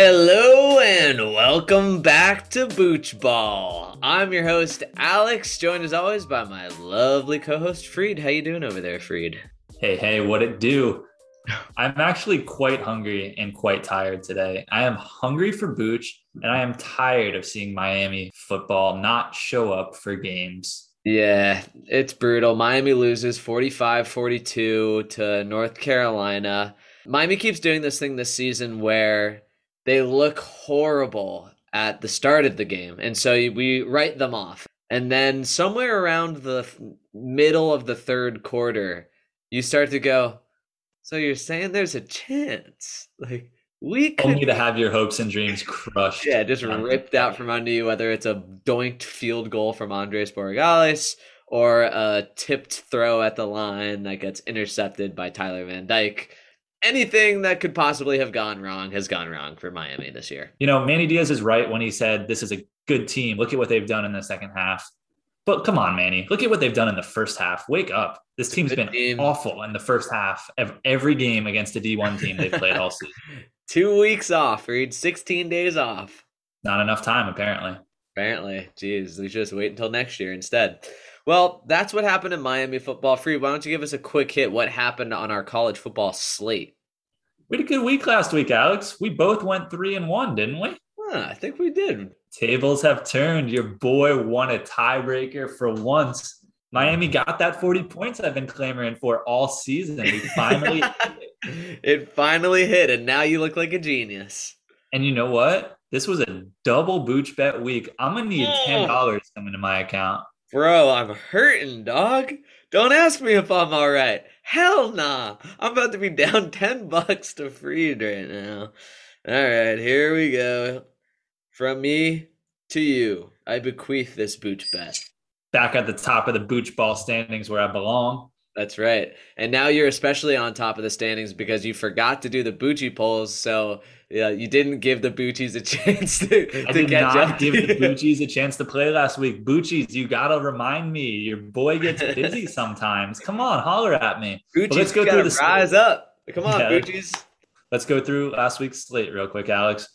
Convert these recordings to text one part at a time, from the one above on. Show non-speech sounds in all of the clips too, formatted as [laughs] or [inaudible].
Hello and welcome back to Booch Ball. I'm your host Alex, joined as always by my lovely co-host Freed. How you doing over there, Freed? Hey, hey, what it do? I'm actually quite hungry and quite tired today. I am hungry for Booch, and I am tired of seeing Miami football not show up for games. Yeah, it's brutal. Miami loses 45-42 to North Carolina. Miami keeps doing this thing this season where they look horrible at the start of the game, and so we write them off. And then somewhere around the middle of the third quarter, you start to go, so you're saying there's a chance? Like we could only to have your hopes and dreams crushed. Yeah, just ripped out from under you, whether it's a doinked field goal from Andres Borregales or a tipped throw at the line that gets intercepted by Tyler Van Dyke anything that could possibly have gone wrong has gone wrong for Miami this year. You know, Manny Diaz is right when he said this is a good team. Look at what they've done in the second half. But come on, Manny, look at what they've done in the first half. Wake up. This team's been team. awful in the first half of every game against a D1 team they've played all season. [laughs] Two weeks off, Reed. 16 days off. Not enough time, apparently. Apparently. Jeez, we should just wait until next year instead. Well, that's what happened in Miami football. Free, why don't you give us a quick hit? What happened on our college football slate? We had a good week last week, Alex. We both went three and one, didn't we? Huh, I think we did. Tables have turned. Your boy won a tiebreaker for once. Miami got that 40 points I've been clamoring for all season. We finally it. [laughs] it finally hit, and now you look like a genius. And you know what? This was a double booch bet week. I'm gonna need ten dollars coming to my account. Bro, I'm hurting, dog. Don't ask me if I'm all right. Hell nah. I'm about to be [laughs] down 10 bucks to Freed right now. All right, here we go. From me to you, I bequeath this booch bet. Back at the top of the booch ball standings where I belong. That's right. And now you're especially on top of the standings because you forgot to do the Bucci polls. So yeah, you didn't give the Bucci's a [laughs] chance to, I to did not give the [laughs] Bucci's a chance to play last week. Bucci's, you gotta remind me. Your boy gets busy [laughs] sometimes. Come on, holler at me. Bucci's, let's go through the rise slate. up. Come on, yeah. Bucci's. Let's go through last week's slate real quick, Alex.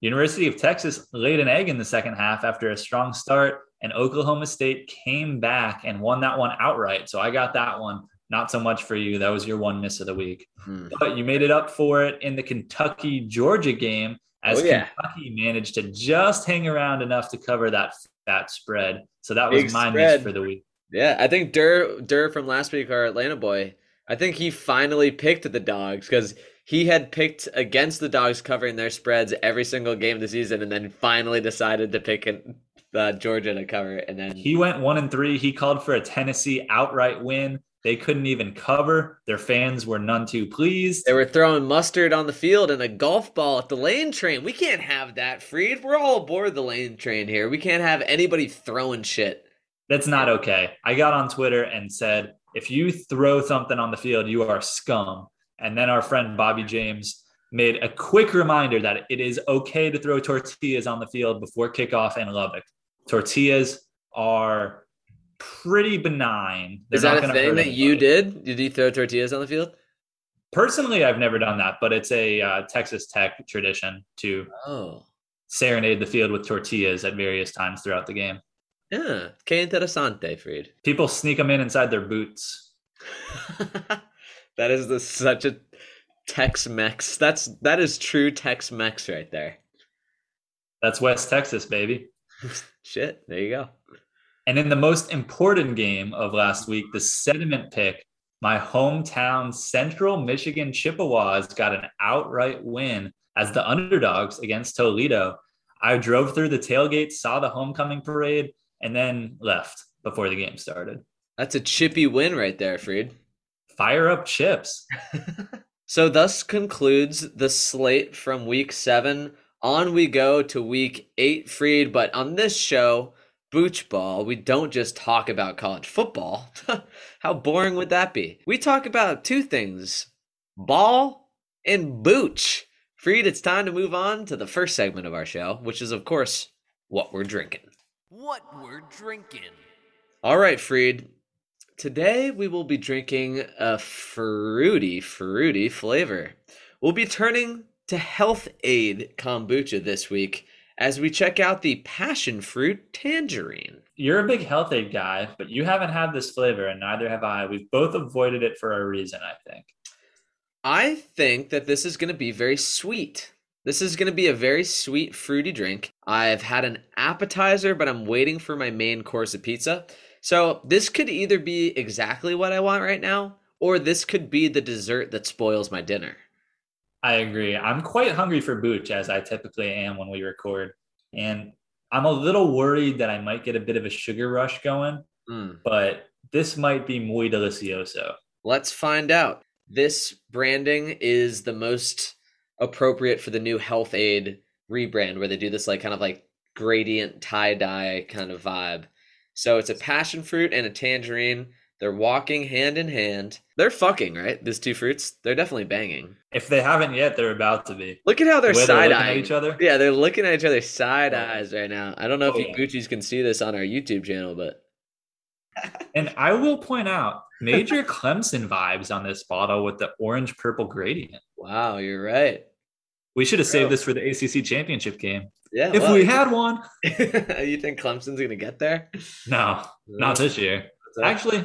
University of Texas laid an egg in the second half after a strong start and Oklahoma State came back and won that one outright. So I got that one. Not so much for you. That was your one miss of the week. Hmm. But you made it up for it in the Kentucky Georgia game as oh, yeah. Kentucky managed to just hang around enough to cover that fat spread. So that was Big my spread. miss for the week. Yeah, I think Durr Durr from last week, our Atlanta boy, I think he finally picked the dogs because he had picked against the dogs covering their spreads every single game of the season, and then finally decided to pick an, uh, Georgia to cover. And then he went one and three. He called for a Tennessee outright win. They couldn't even cover. Their fans were none too pleased. They were throwing mustard on the field and a golf ball at the lane train. We can't have that, Freed. We're all aboard the lane train here. We can't have anybody throwing shit. That's not okay. I got on Twitter and said, if you throw something on the field, you are scum. And then our friend Bobby James made a quick reminder that it is okay to throw tortillas on the field before kickoff in Lubbock. Tortillas are pretty benign. They're Is that a thing that you did? Did you throw tortillas on the field? Personally, I've never done that, but it's a uh, Texas Tech tradition to oh. serenade the field with tortillas at various times throughout the game. Yeah, que interesante, Freed. [laughs] People sneak them in inside their boots. that is the, such a Tex-Mex. That's that is true Tex-Mex right there. That's West Texas, baby. [laughs] Shit, there you go. And in the most important game of last week, the sediment pick, my hometown Central Michigan Chippewas got an outright win as the underdogs against Toledo. I drove through the tailgate, saw the homecoming parade, and then left before the game started. That's a chippy win right there, Freed. Fire up chips. [laughs] so, thus concludes the slate from week seven. On we go to week eight, Freed. But on this show, Booch Ball, we don't just talk about college football. [laughs] How boring would that be? We talk about two things ball and booch. Freed, it's time to move on to the first segment of our show, which is, of course, what we're drinking. What we're drinking. All right, Freed. Today we will be drinking a fruity, fruity flavor. We'll be turning to Health Aid Kombucha this week as we check out the passion fruit tangerine. You're a big Health-Ade guy, but you haven't had this flavor, and neither have I. We've both avoided it for a reason, I think. I think that this is going to be very sweet. This is going to be a very sweet, fruity drink. I've had an appetizer, but I'm waiting for my main course of pizza. So this could either be exactly what I want right now, or this could be the dessert that spoils my dinner. I agree. I'm quite hungry for booch, as I typically am when we record. And I'm a little worried that I might get a bit of a sugar rush going, Mm. but this might be muy delicioso. Let's find out. This branding is the most appropriate for the new Health-Ade rebrand, where they do this like kind of like gradient tie dye kind of vibe. So it's a passion fruit and a tangerine. They're walking hand in hand. They're fucking, right? These two fruits, they're definitely banging. If they haven't yet, they're about to be. Look at how they're The side eyeing each other. Yeah, they're looking at each other side eyes right now. I don't know if Oh, you yeah. Gucci's can see this on our YouTube channel, but And I will point out major [laughs] Clemson vibes on this bottle with the orange purple gradient. wow, you're right. We should have Bro. saved this for the ACC championship game. Yeah. If well, we had one. [laughs] you think Clemson's gonna get there? No, not mm. this year. Actually,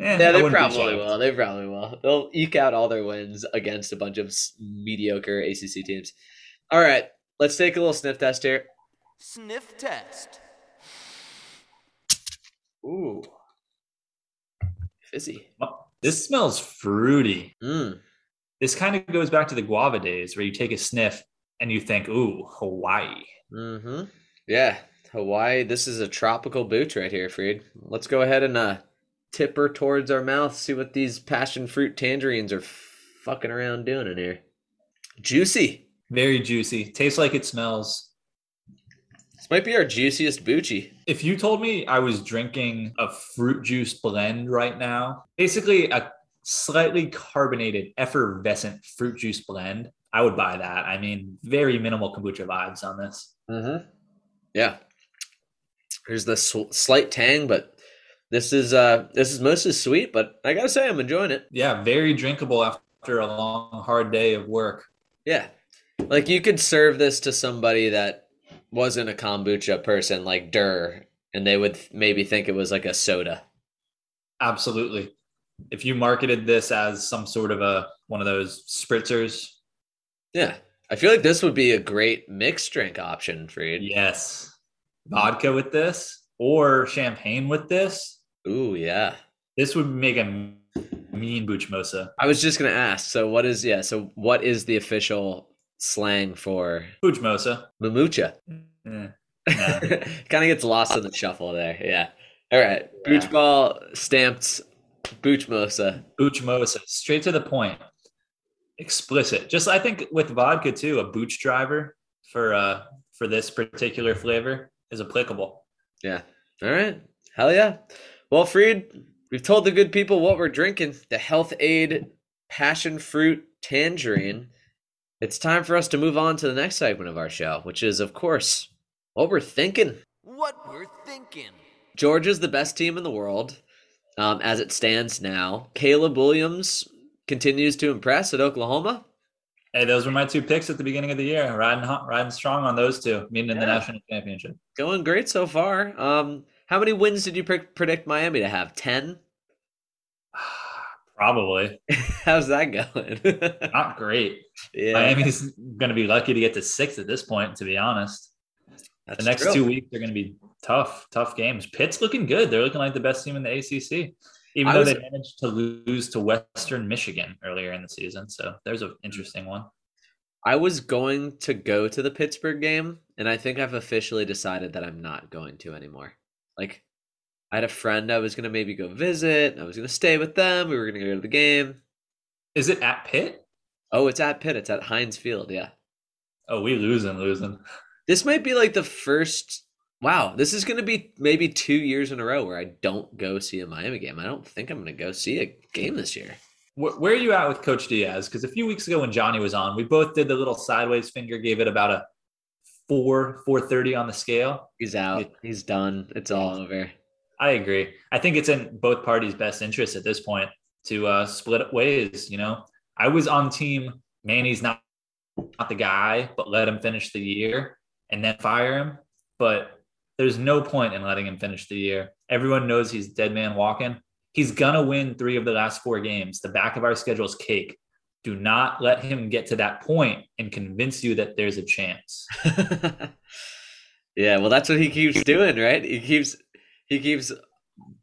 eh, Yeah, they probably will. They probably will. They'll eke out all their wins against a bunch of mediocre ACC teams. All right, let's take a little sniff test here. Sniff test. Ooh, fizzy. This smells fruity. Mm. This kind of goes back to the guava days where you take a sniff and you think, ooh, Hawaii. Mm-hmm. Yeah, Hawaii. This is a tropical booch right here, Freed. Let's go ahead and uh, tip her towards our mouth. See what these passion fruit tangerines are fucking around doing in here. Juicy. Very juicy. Tastes like it smells. This might be our juiciest boochie. If you told me I was drinking a fruit juice blend right now, basically a slightly carbonated, effervescent fruit juice blend, I would buy that. I mean, very minimal kombucha vibes on this. Mm-hmm. Yeah. There's the sl- slight tang, but this is uh this is mostly sweet. But I gotta say, I'm enjoying it. Yeah, very drinkable after a long, hard day of work. Yeah, like you could serve this to somebody that wasn't a kombucha person, like Durr, and they would maybe think it was like a soda. Absolutely. If you marketed this as some sort of a one of those spritzers, Yeah, I feel like this would be a great mixed drink option for you. yes. Vodka with this or champagne with this, Ooh, yeah. this would make a mean buchmosa. I was just gonna ask. So what is yeah? So what is the official slang for Buchmosa. mamucha? Eh. [laughs] kind of gets lost in the shuffle there. Yeah. All right. Yeah. Booch ball stamped Booch Mosa. Buchmosa, straight to the point, explicit. Just I think with vodka too, a booch driver for uh for this particular flavor is applicable. Yeah. All right. Hell yeah. Well, Freed, we've told the good people what we're drinking the Health-Ade Passion Fruit Tangerine. It's time for us to move on to the next segment of our show, which is, of course, what we're thinking. What we're thinking. Georgia's the best team in the world um, as it stands now. Caleb Williams continues to impress at Oklahoma. Hey, those were my two picks at the beginning of the year. Riding hot, riding strong on those two, meeting in the national championship. Going great so far. Um, how many wins did you pre- predict Miami to have? 10? [sighs] Probably [laughs] How's that going? [laughs] not great. yeah, Miami's going to be lucky to get to six at this point. To be honest, that's the next true. two weeks are going to be tough, tough games. Pitt's looking good. They're looking like the best team in the ACC, even I though was- they managed to lose to Western Michigan earlier in the season. So there's an interesting one. I was going to go to the Pittsburgh game, and I think I've officially decided that I'm not going to anymore. Like, I had a friend I was going to maybe go visit. I was going to stay with them. We were going to go to the game. Is it at Pitt? Oh, it's at Pitt. It's at Heinz Field. Yeah. Oh, we losing, losing. This might be like the first. Wow, this is going to be maybe two years in a row where I don't go see a Miami game. I don't think I'm going to go see a game this year. Where, where are you at with Coach Diaz? Because a few weeks ago when Johnny was on, we both did the little sideways finger, gave it about a four, four thirty on the scale. He's out. He's done. It's all over. I agree. I think it's in both parties' best interest at this point to uh, split ways. You know, I was on team Manny's not not the guy, but let him finish the year and then fire him. But there's no point in letting him finish the year. Everyone knows he's dead man walking. He's gonna win three of the last four games. The back of our schedule is cake. Do not let him get to that point and convince you that there's a chance. [laughs] yeah, well, that's what he keeps doing, right? He keeps he keeps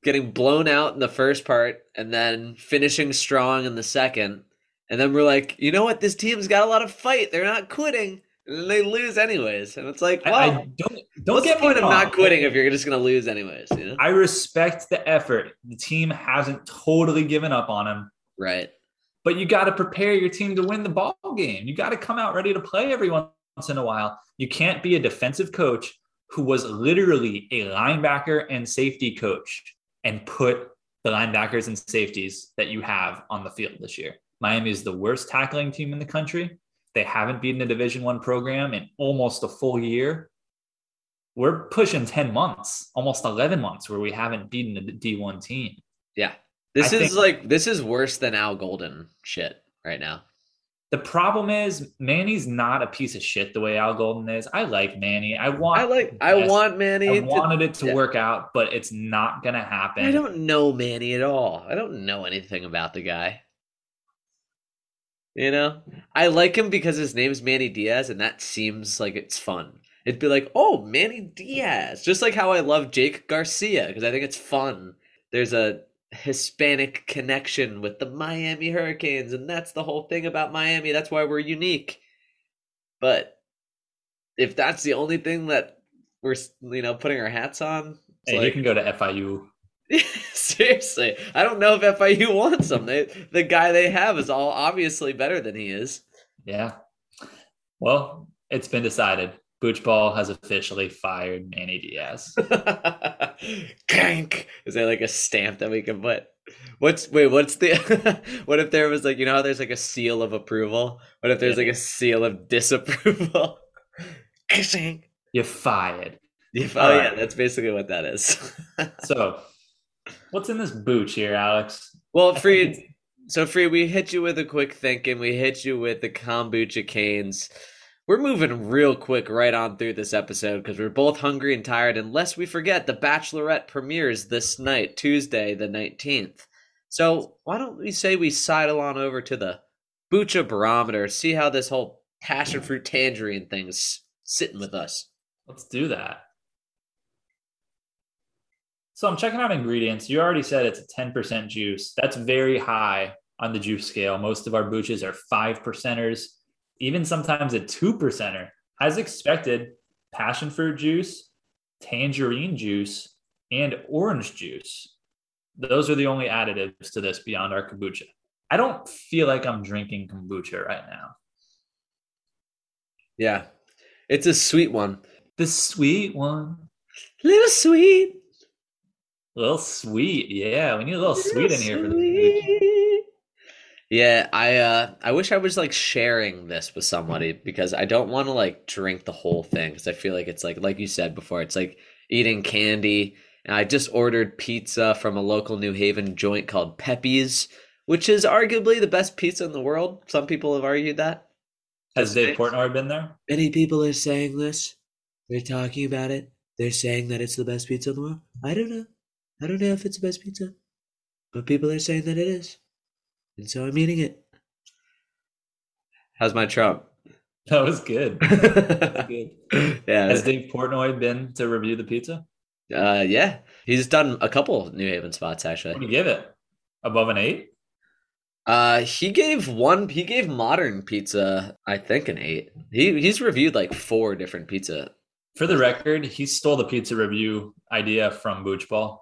getting blown out in the first part and then finishing strong in the second. And then we're like, you know what? This team's got a lot of fight. They're not quitting. And they lose anyways. And it's like, well, I, I don't don't what's get the point of not quitting if you're just going to lose anyways? You know? I respect the effort. The team hasn't totally given up on him, Right. but you got to prepare your team to win the ball game. You got to come out ready to play every once in a while. You can't be a defensive coach who was literally a linebacker and safety coach and put the linebackers and safeties that you have on the field this year. Miami is the worst tackling team in the country. They haven't beaten a Division One program in almost a full year. We're pushing 10 months, almost 11 months where we haven't beaten a D1 team. Yeah. This I is think- like, this is worse than Al Golden shit right now. The problem is Manny's not a piece of shit the way Al Golden is. I like Manny. I want I like, I want Manny. I to- wanted it to yeah. work out, but it's not gonna happen. I don't know Manny at all. I don't know anything about the guy. You know, I like him because his name's Manny Diaz, and that seems like it's fun. It'd be like, oh, Manny Diaz, just like how I love Jake Garcia because I think it's fun. There's a Hispanic connection with the Miami Hurricanes, and that's the whole thing about Miami. That's why we're unique. But if that's the only thing that we're, you know, putting our hats on, Hey, you can go to FIU. [laughs] Seriously, I don't know if FIU [laughs] wants him. They, the guy they have is all obviously better than he is. Yeah. Well, it's been decided. Booch Ball has officially fired Manny Diaz. [laughs] Crank. Is there like a stamp that we can put? What's wait? What's the? [laughs] what if there was like you know how there's like a seal of approval? What if there's Yeah. like a seal of disapproval? Kissing. You're fired. Oh yeah, that's basically what that is. So, what's in this Booch here, Alex? well, Freed. So free, we hit you with a quick thinking. We hit you with the kombucha canes. We're moving real quick right on through this episode because we're both hungry and tired. Unless we forget, The Bachelorette premieres this night, Tuesday the nineteenth. So why don't we say we sidle on over to the Bucha Barometer, see how this whole passion fruit tangerine thing is sitting with us. Let's do that. So I'm checking out ingredients. You already said it's a 10% juice. That's very high on the juice scale. Most of our booches are five percenters, even sometimes a two percenter. As expected, passion fruit juice, tangerine juice, and orange juice. Those are the only additives to this beyond our kombucha. I don't feel like I'm drinking kombucha right now. Yeah, it's a sweet one. The sweet one. Little sweet. A little sweet, yeah. We need a little sweet in here for the Yeah, I uh I wish I was like sharing this with somebody because I don't want to like drink the whole thing because I feel like it's like like you said before it's like eating candy. And I just ordered pizza from a local New Haven joint called Pepe's, which is arguably the best pizza in the world. Some people have argued that. Has Dave Portnoy been there? Many people are saying this. They're talking about it. They're saying that it's the best pizza in the world. I don't know. I don't know if it's the best pizza, but people are saying that it is. And so I'm eating it. How's my Trump? [laughs] That was good. [laughs] yeah. good. Has Dave Portnoy been to review the pizza? Uh, yeah. He's done a couple New Haven spots What do actually. you give it? Above an eight? Uh, he gave one. He gave modern pizza, I think, an eight. He he's reviewed like four different pizza. For the record, he stole the pizza review idea from Booch Ball.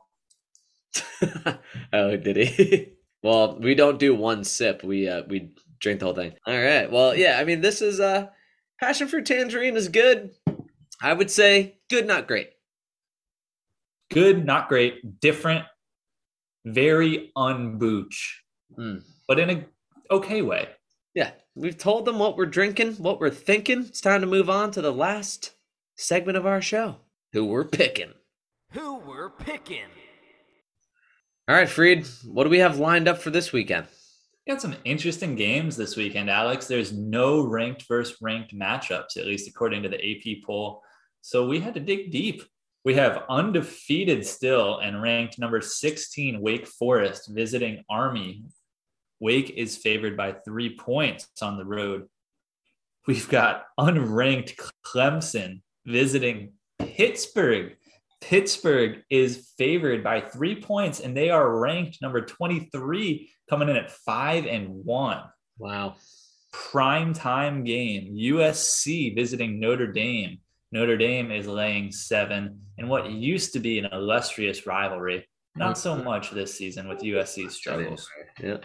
[laughs] oh, did he? [laughs] well, we don't do one sip. We uh we drink the whole thing. All right. Well, yeah. I mean, this is uh passion fruit tangerine is good. I would say good, not great. Good, not great, different, very unbooch, Mm. but in a okay way. Yeah, we've told them what we're drinking, what we're thinking. It's time to move on to the last segment of our show. Who we're picking. Who we're picking. All right, Freed. What do we have lined up for this weekend? got some interesting games this weekend, Alex. There's no ranked versus ranked matchups, at least according to the AP poll. So we had to dig deep. We have undefeated still and ranked number 16 Wake Forest visiting Army. Wake is favored by three points on the road. We've got unranked Clemson visiting Pittsburgh. Pittsburgh is favored by three points, and they are ranked number 23, coming in at five and one. Wow. Prime time game. USC visiting Notre Dame. Notre Dame is laying seven in what used to be an illustrious rivalry. Not so mm-hmm. much this season with USC struggles. Yeah.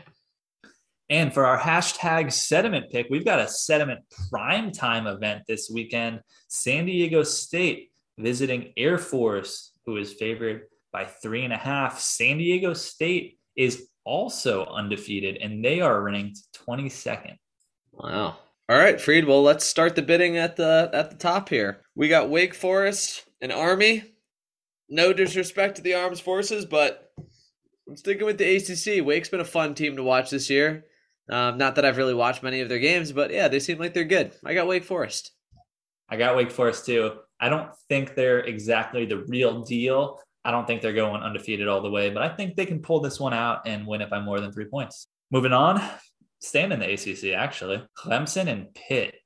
And for our hashtag sediment pick, we've got a sediment prime time event this weekend. San Diego State visiting Air Force, who is favored by three and a half. San Diego State is also undefeated and they are ranked 22nd. Wow. All right, Freed. Well, let's start the bidding at the at the top here. We got Wake Forest and Army. No disrespect to the armed forces, but I'm sticking with the ACC. Wake's been a fun team to watch this year. Um, not that I've really watched many of their games, but yeah, they seem like they're good. I got Wake Forest. I got Wake Forest too. I don't think they're exactly the real deal. I don't think they're going undefeated all the way, but I think they can pull this one out and win it by more than three points. Moving on, staying in the ACC, actually, Clemson and Pitt.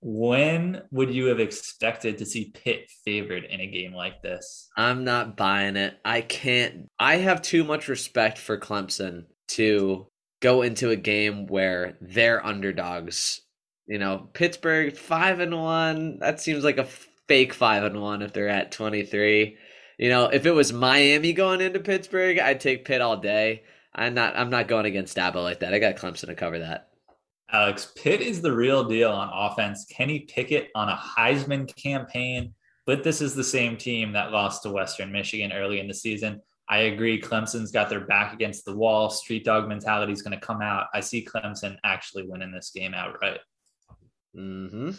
When would you have expected to see Pitt favored in a game like this? I'm not buying it. I can't. I have too much respect for Clemson to go into a game where they're underdogs. You know, Pittsburgh five and one. That seems like a fake five and one if they're at 23. You know, if it was Miami going into Pittsburgh, I'd take Pitt all day. I'm not. I'm not going against Dabo like that. I got Clemson to cover that. Alex Pitt is the real deal on offense. Kenny Pickett on a Heisman campaign, but this is the same team that lost to Western Michigan early in the season. I agree. Clemson's got their back against the wall. Street dog mentality is going to come out. I see Clemson actually winning this game outright. Hmm.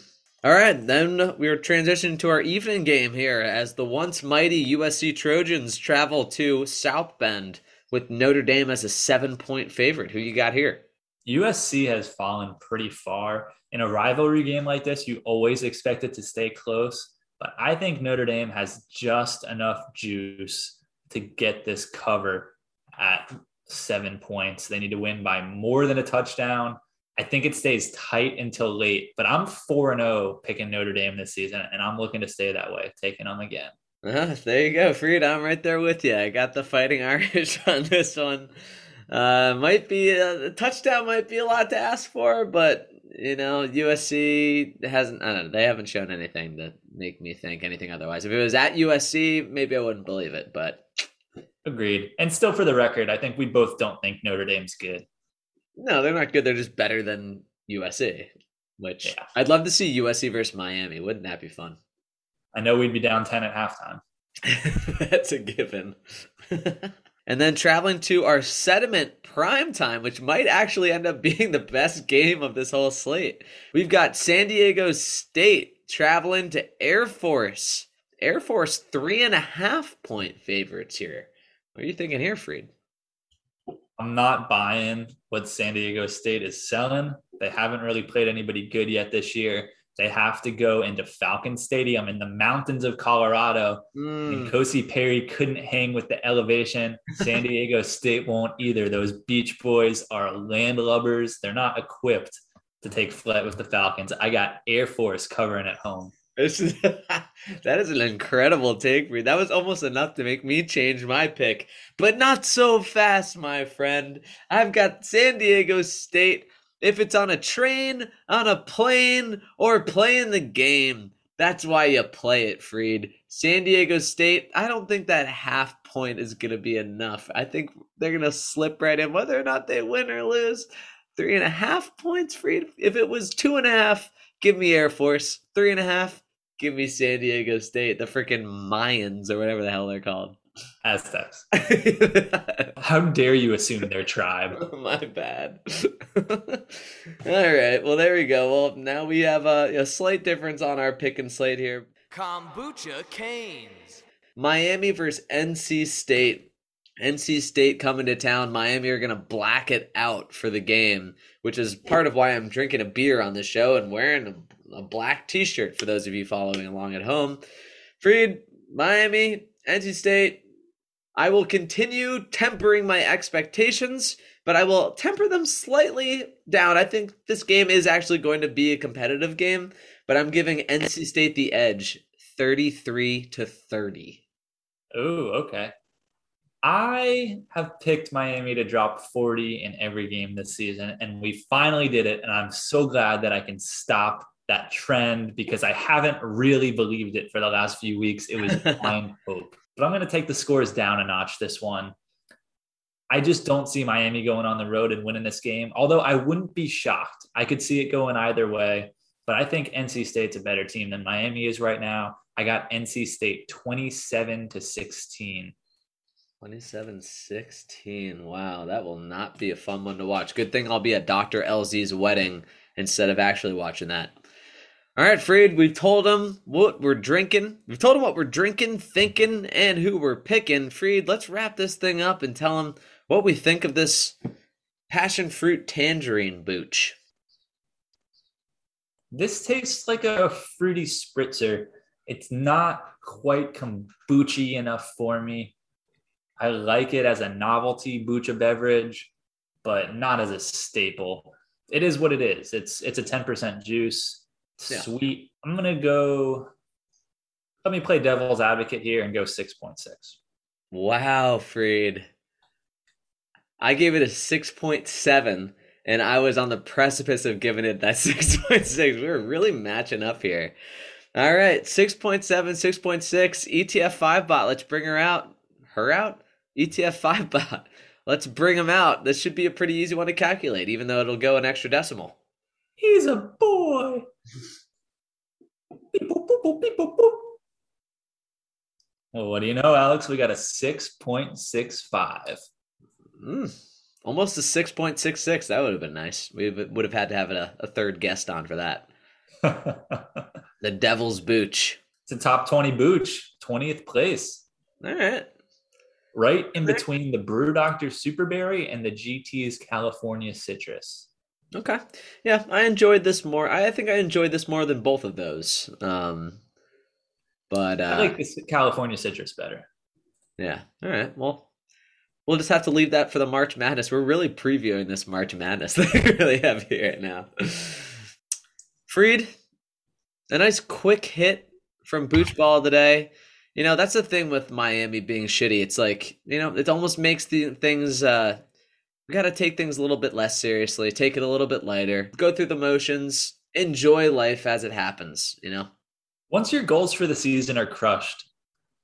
All right, then we are transitioning to our evening game here as the once mighty USC Trojans travel to South Bend with Notre Dame as a seven-point favorite. Who you got here? USC has fallen pretty far. In a rivalry game like this, you always expect it to stay close, but I think Notre Dame has just enough juice to get this cover at seven points. They need to win by more than a touchdown. I think it stays tight until late, but I'm 4 0 picking Notre Dame this season, and I'm looking to stay that way, taking them again. Uh, there you go, Freed. I'm right there with you. I got the Fighting [laughs] Irish on this one. Uh, might be a, a touchdown, might be a lot to ask for, but you know, USC hasn't. I don't know. They haven't shown anything to make me think anything otherwise. If it was at USC, maybe I wouldn't believe it. But agreed. And still, for the record, I think we both don't think Notre Dame's good. No, they're not good. They're just better than USC. Which Yeah. I'd love to see USC versus Miami. Wouldn't that be fun? I know we'd be down 10 at halftime. [laughs] That's a given. [laughs] and then traveling to our sediment prime time, which might actually end up [laughs] being the best game of this whole slate. We've got San Diego State traveling to Air Force. Air Force three and a half point favorites here. What are you thinking here, Freed? I'm not buying what San Diego State is selling. They haven't really played anybody good yet this year. They have to go into Falcon Stadium in the mountains of Colorado. Hmm. And Kosi Perry couldn't hang with the elevation. San Diego [laughs] State won't either. Those Beach Boys are landlubbers. They're not equipped to take flight with the Falcons. I got Air Force covering at home. This is [laughs] that is an incredible take, Reed. That was almost enough to make me change my pick, but not so fast, my friend. I've got San Diego State. If it's on a train, on a plane, or playing the game, that's why you play it, Freed. San Diego State, I don't think that half point is going to be enough. I think they're going to slip right in, whether or not they win or lose. Three and a half points, Freed. If it was two and a half, give me Air Force. Three and a half, give me San Diego State, the freaking Mayans or whatever the hell they're called. Aztecs. [laughs] How dare you assume their tribe? [laughs] My bad. [laughs] All right, well there we go. Well, now we have a, a slight difference on our pick and slate here. Kombucha Canes. Miami versus NC State. NC State coming to town. Miami are going to black it out for the game, which is part of why I'm drinking a beer on this show and wearing a, a black t shirt for those of you following along at home. Freed, Miami, NC State. I will continue tempering my expectations, but I will temper them slightly down. I think this game is actually going to be a competitive game, but I'm giving NC State the edge 33 to 30. Oh, okay. I have picked Miami to drop 40 in every game this season, and we finally did it. And I'm so glad that I can stop that trend because I haven't really believed it for the last few weeks. It was [laughs] blind hope. But I'm going to take the scores down a notch this one. I just don't see Miami going on the road and winning this game, although I wouldn't be shocked. I could see it going either way, but I think NC State's a better team than Miami is right now. I got NC State 27 to 16. 27 16. Wow, that will not be a fun one to watch. Good thing I'll be at Dr. LZ's wedding instead of actually watching that. All right, Freed, we've told him what we're drinking. We've told him what we're drinking, thinking, and who we're picking. Freed, let's wrap this thing up and tell him what we think of this passion fruit tangerine booch. This tastes like a fruity spritzer. It's not quite kombucha enough for me. I like it as a novelty bucha beverage, but not as a staple. It is what it is. It's it's a 10% juice. Yeah. Sweet. I'm gonna go. Let me play devil's advocate here and go 6.6. Wow, Freed. I gave it a 6.7, and I was on the precipice of giving it that [laughs] 6.6. We were really matching up here. All right, 6.7, 6.6, ETF 5 bot. Let's bring her out. Her out? ETF 5 [laughs] bot. Let's bring them out. This should be a pretty easy one to calculate, even though it'll go an extra decimal. He's a boy. Beep, boop, boop, beep, boop. Well, what do you know, Alex? We got a 6.65. Mm, almost a 6.66. That would have been nice. We would have had to have a, a third guest on for that. [laughs] The Devil's Booch. it's a top 20 booch, 20th place. All right. Right in between the Brew Doctor Superberry and the GT's California Citrus. Okay. Yeah, I enjoyed this more. I think I enjoyed this more than both of those. Um, but uh, I like this California Citrus better. yeah. All right. Well, we'll just have to leave that for the March Madness. We're really previewing this March Madness [laughs] thing really heavy right now. Freed, a nice quick hit from Booch Ball today. You know, that's the thing with Miami being shitty. It's like, you know, it almost makes the things uh we got to take things a little bit less seriously, take it a little bit lighter, go through the motions, enjoy life as it happens, you know. Once your goals for the season are crushed,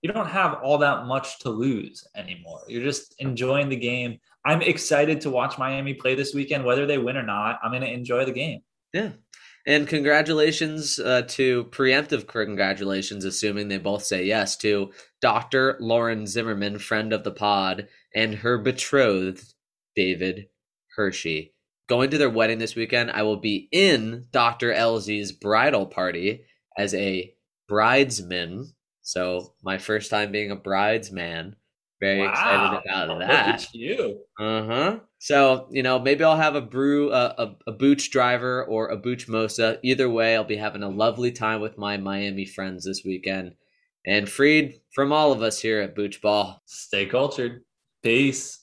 you don't have all that much to lose anymore. You're just enjoying the game. I'm excited to watch Miami play this weekend, whether they win or not. I'm going to enjoy the game. Yeah. And congratulations uh, to preemptive congratulations, assuming they both say yes, to Dr. Lauren Zimmerman, friend of the pod, and her betrothed, David Hershey. Going to their wedding this weekend, I will be in Dr. LZ's bridal party as a bridesman. So, my first time being a bridesman. Very excited about that. at you. Uh huh. So you know, maybe I'll have a brew, uh, a a booch driver or a booch mosa. Either way, I'll be having a lovely time with my Miami friends this weekend. And freed from all of us here at Booch Ball. Stay cultured. Peace.